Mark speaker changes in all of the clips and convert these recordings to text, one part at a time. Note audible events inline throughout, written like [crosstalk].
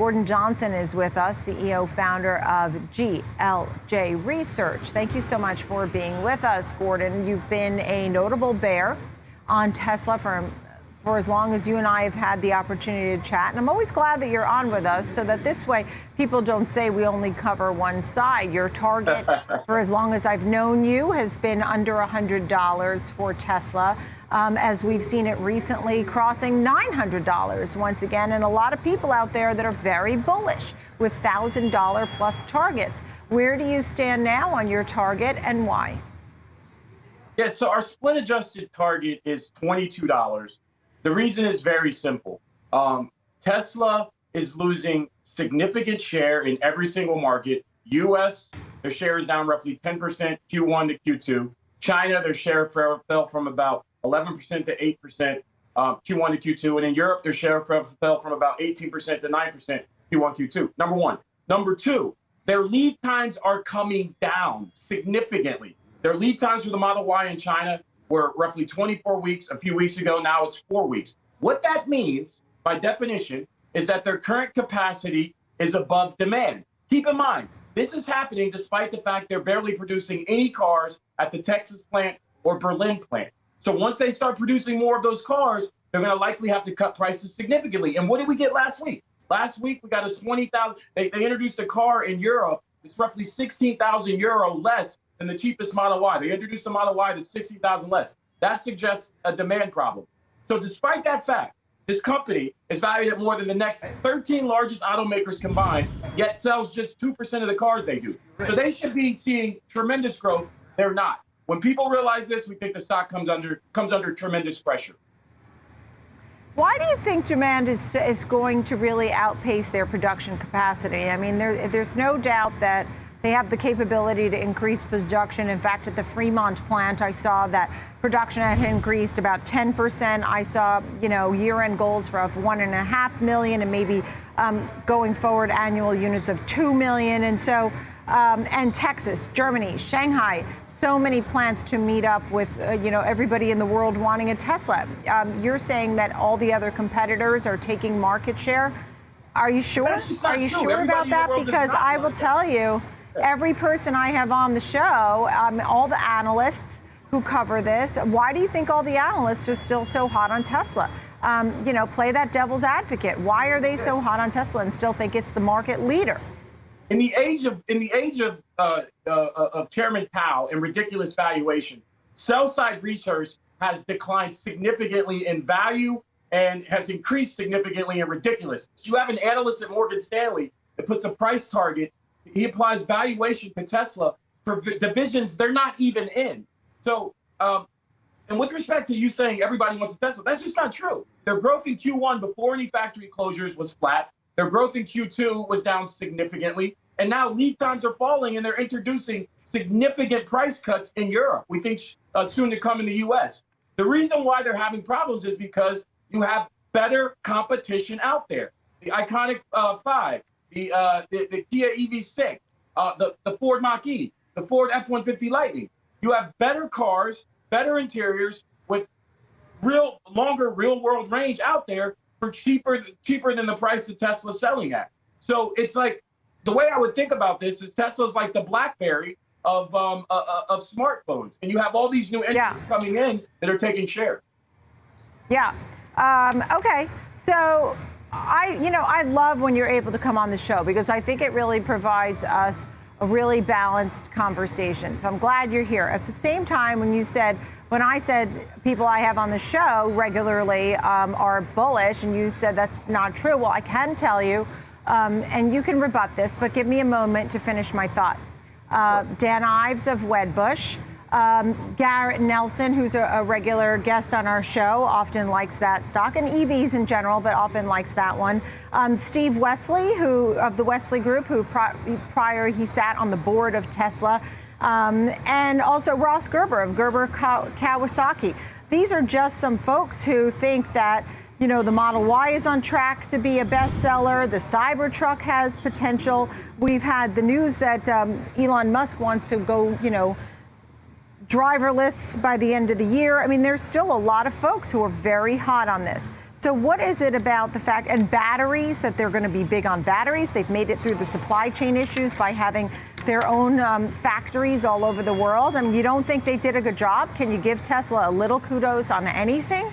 Speaker 1: Gordon Johnson is with us, CEO, founder of GLJ Research. Thank you so much for being with us, Gordon. You've been a notable bear on Tesla for for as long as you and I have had the opportunity to chat. And I'm always glad that you're on with us so that this way people don't say we only cover one side. Your target [laughs] for as long as I've known you has been under $100 for Tesla. Um, as we've seen it recently crossing $900 once again, and a lot of people out there that are very bullish with $1,000 plus targets. Where do you stand now on your target and why?
Speaker 2: Yeah, so our split adjusted target is $22. The reason is very simple. Um, Tesla is losing significant share in every single market. US, their share is down roughly 10% Q1 to Q2. China, their share fell from about 11% to 8% uh, Q1 to Q2. And in Europe, their share fell from about 18% to 9% Q1, Q2. Number one. Number two, their lead times are coming down significantly. Their lead times for the Model Y in China were roughly 24 weeks a few weeks ago. Now it's four weeks. What that means, by definition, is that their current capacity is above demand. Keep in mind, this is happening despite the fact they're barely producing any cars at the Texas plant or Berlin plant. So once they start producing more of those cars, they're going to likely have to cut prices significantly. And what did we get last week? Last week we got a 20,000. They, they introduced a car in Europe. It's roughly 16,000 euro less than the cheapest Model Y. They introduced a Model Y that's 60,000 less. That suggests a demand problem. So despite that fact, this company is valued at more than the next 13 largest automakers combined, yet sells just 2% of the cars they do. So they should be seeing tremendous growth. They're not. When people realize this, we think the stock comes under comes under tremendous pressure.
Speaker 1: Why do you think demand is is going to really outpace their production capacity? I mean, there, there's no doubt that they have the capability to increase production. In fact, at the Fremont plant, I saw that production had increased about 10%. I saw, you know, year-end goals for one and a half million, and maybe um, going forward annual units of two million. And so, um, and Texas, Germany, Shanghai, so many plants to meet up with, uh, you know, everybody in the world wanting a Tesla. Um, you're saying that all the other competitors are taking market share. Are you sure? Are you true. sure Everybody about that? Because I will tell you every person I have on the show, um, all the analysts who cover this, why do you think all the analysts are still so hot on Tesla? Um, you know, play that devil's advocate. Why are they so hot on Tesla and still think it's the market leader?
Speaker 2: In the age of in the age of uh, uh, of Chairman Powell and ridiculous valuation, sell side research has declined significantly in value and has increased significantly in ridiculous. You have an analyst at Morgan Stanley that puts a price target he applies valuation to Tesla for divisions they're not even in. So, um, and with respect to you saying everybody wants a Tesla, that's just not true. Their growth in Q1 before any factory closures was flat. Their growth in Q2 was down significantly. And now lead times are falling and they're introducing significant price cuts in Europe. We think uh, soon to come in the US. The reason why they're having problems is because you have better competition out there. The Ioniq uh, 5, the uh, the, the Kia EV6, uh, the the Ford Mach-E, the Ford F-150 Lightning. You have better cars, better interiors with real longer real world range out there for cheaper cheaper than the price that Tesla's selling at. So it's like the way I would think about this is Tesla's like the BlackBerry of um, uh, uh of smartphones, and you have all these new entrants yeah. coming in that are taking share.
Speaker 1: Yeah. Um, okay. So I, you know, I love when you're able to come on the show because I think it really provides us a really balanced conversation. So I'm glad you're here. At the same time, when you said, when I said people I have on the show regularly um, are bullish, and you said that's not true, well, I can tell you, um, and you can rebut this, but give me a moment to finish my thought. Uh, Dan Ives of Wedbush um, Garrett Nelson, who's a, a, regular guest on our show, often likes that stock, and EVs in general, but often likes that one. Um, Steve Westly, who of the Westly Group, who pri- prior he sat on the board of Tesla, um, and also Ross Gerber of Gerber Kawasaki. These are just some folks who think that you know, the Model Y is on track to be a bestseller. The Cybertruck has potential. We've had the news that um, Elon Musk wants to go, you know, driverless by the end of the year. I mean, there's still a lot of folks who are very hot on this. So, what is it about the fact and batteries that they're going to be big on batteries? They've made it through the supply chain issues by having their own um, factories all over the world. I mean, you don't think they did a good job? Can you give Tesla a little kudos on anything?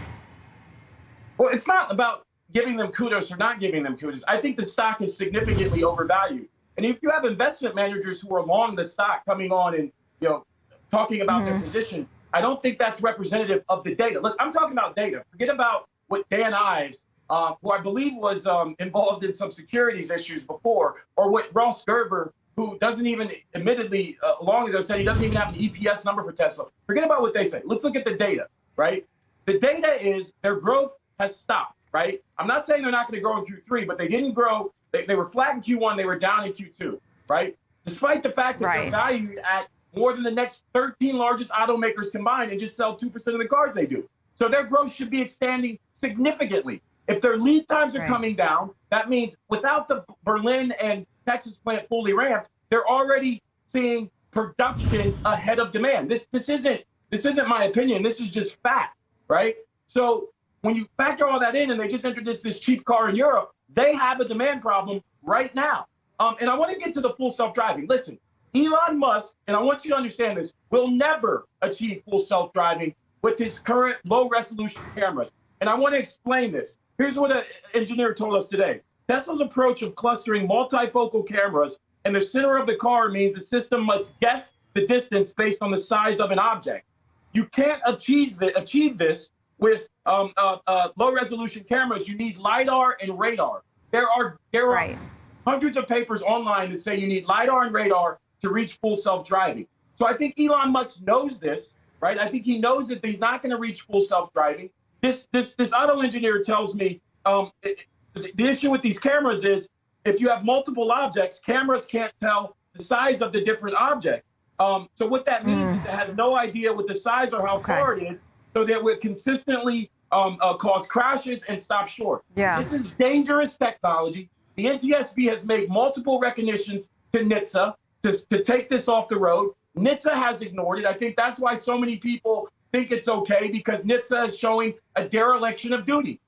Speaker 2: Well, it's not about giving them kudos or not giving them kudos. I think the stock is significantly overvalued. And if you have investment managers who are long the stock coming on and you know talking about mm-hmm. their position, I don't think that's representative of the data. Look, I'm talking about data. Forget about what Dan Ives, uh, who I believe was um, involved in some securities issues before, or what Ross Gerber, who doesn't even, admittedly, uh, long ago said he doesn't even have an EPS number for Tesla. Forget about what they say. Let's look at the data, right? The data is their growth has stopped, right? I'm not saying they're not going to grow in Q3, but they didn't grow. They, they were flat in Q1, they were down in Q2, right? Despite the fact that right. they're valued at more than the next 13 largest automakers combined and just sell 2% of the cars they do. So their growth should be expanding significantly. If their lead times are right. coming down, that means without the Berlin and Texas plant fully ramped, they're already seeing production ahead of demand. This this isn't this isn't my opinion. This is just fact, right? So when you factor all that in, and they just introduced this cheap car in Europe, they have a demand problem right now. Um, and I want to get to the full self-driving. Listen, Elon Musk, and I want you to understand this, will never achieve full self-driving with his current low resolution cameras. And I want to explain this. Here's what an engineer told us today. Tesla's approach of clustering multifocal cameras in the center of the car means the system must guess the distance based on the size of an object. You can't achieve, the, achieve this with um, uh, uh, low resolution cameras. You need LiDAR and radar. There are, there right. are hundreds of papers online that say you need LiDAR and radar to reach full self driving. So I think Elon Musk knows this right? I think he knows that he's not going to reach full self-driving. This this this auto engineer tells me um, it, the issue with these cameras is if you have multiple objects, cameras can't tell the size of the different object. Um, so what that means mm. is it has no idea what the size or how okay. far it is, so that would consistently um, uh, cause crashes and stop short. Yeah. This is dangerous technology. The NTSB has made multiple recognitions to NHTSA to, to take this off the road. NHTSA has ignored it. I think that's why so many people think it's okay because NHTSA is showing a dereliction of duty.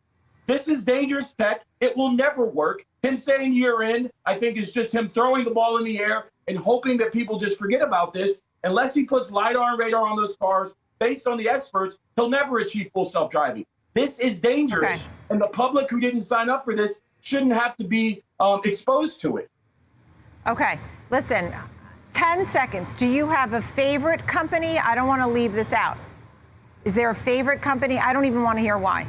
Speaker 2: This is dangerous tech. It will never work. Him saying year in, I think, is just him throwing the ball in the air and hoping that people just forget about this. Unless he puts LiDAR and radar on those cars, based on the experts, he'll never achieve full self driving. This is dangerous. Okay. And the public who didn't sign up for this shouldn't have to be um, exposed to it.
Speaker 1: Okay. Listen, 10 seconds. Do you have a favorite company? I don't want to leave this out. Is there a favorite company? I don't even want to hear why.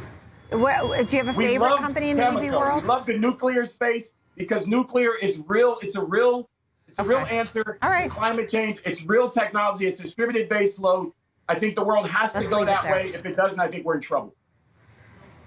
Speaker 1: What, do you have a favorite company in the EV world?
Speaker 2: We love the nuclear space because nuclear is real. It's a real, it's a okay. real answer All right. climate change. It's real technology. It's distributed base load. I think the world has Let's to go that way. If it doesn't, I think we're in trouble.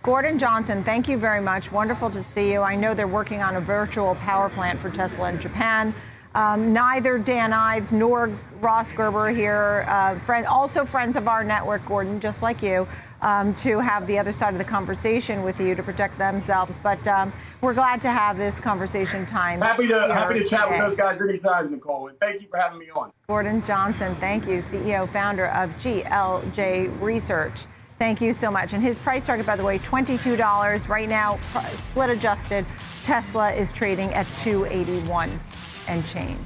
Speaker 1: Gordon Johnson, thank you very much. Wonderful to see you. I know they're working on a virtual power plant for Tesla in Japan. Um, neither Dan Ives nor Ross Gerber here, uh, friend, also friends of our network, Gordon, just like you, um, to have the other side of the conversation with you to protect themselves. But um, we're glad to have this conversation time.
Speaker 2: Happy to happy to chat today. with those guys anytime, Nicole. And thank you for having me on.
Speaker 1: Gordon Johnson, thank you, CEO, founder of GLJ Research. Thank you so much. And his price target, by the way, $22 right now, split adjusted. Tesla is trading at 281 and change.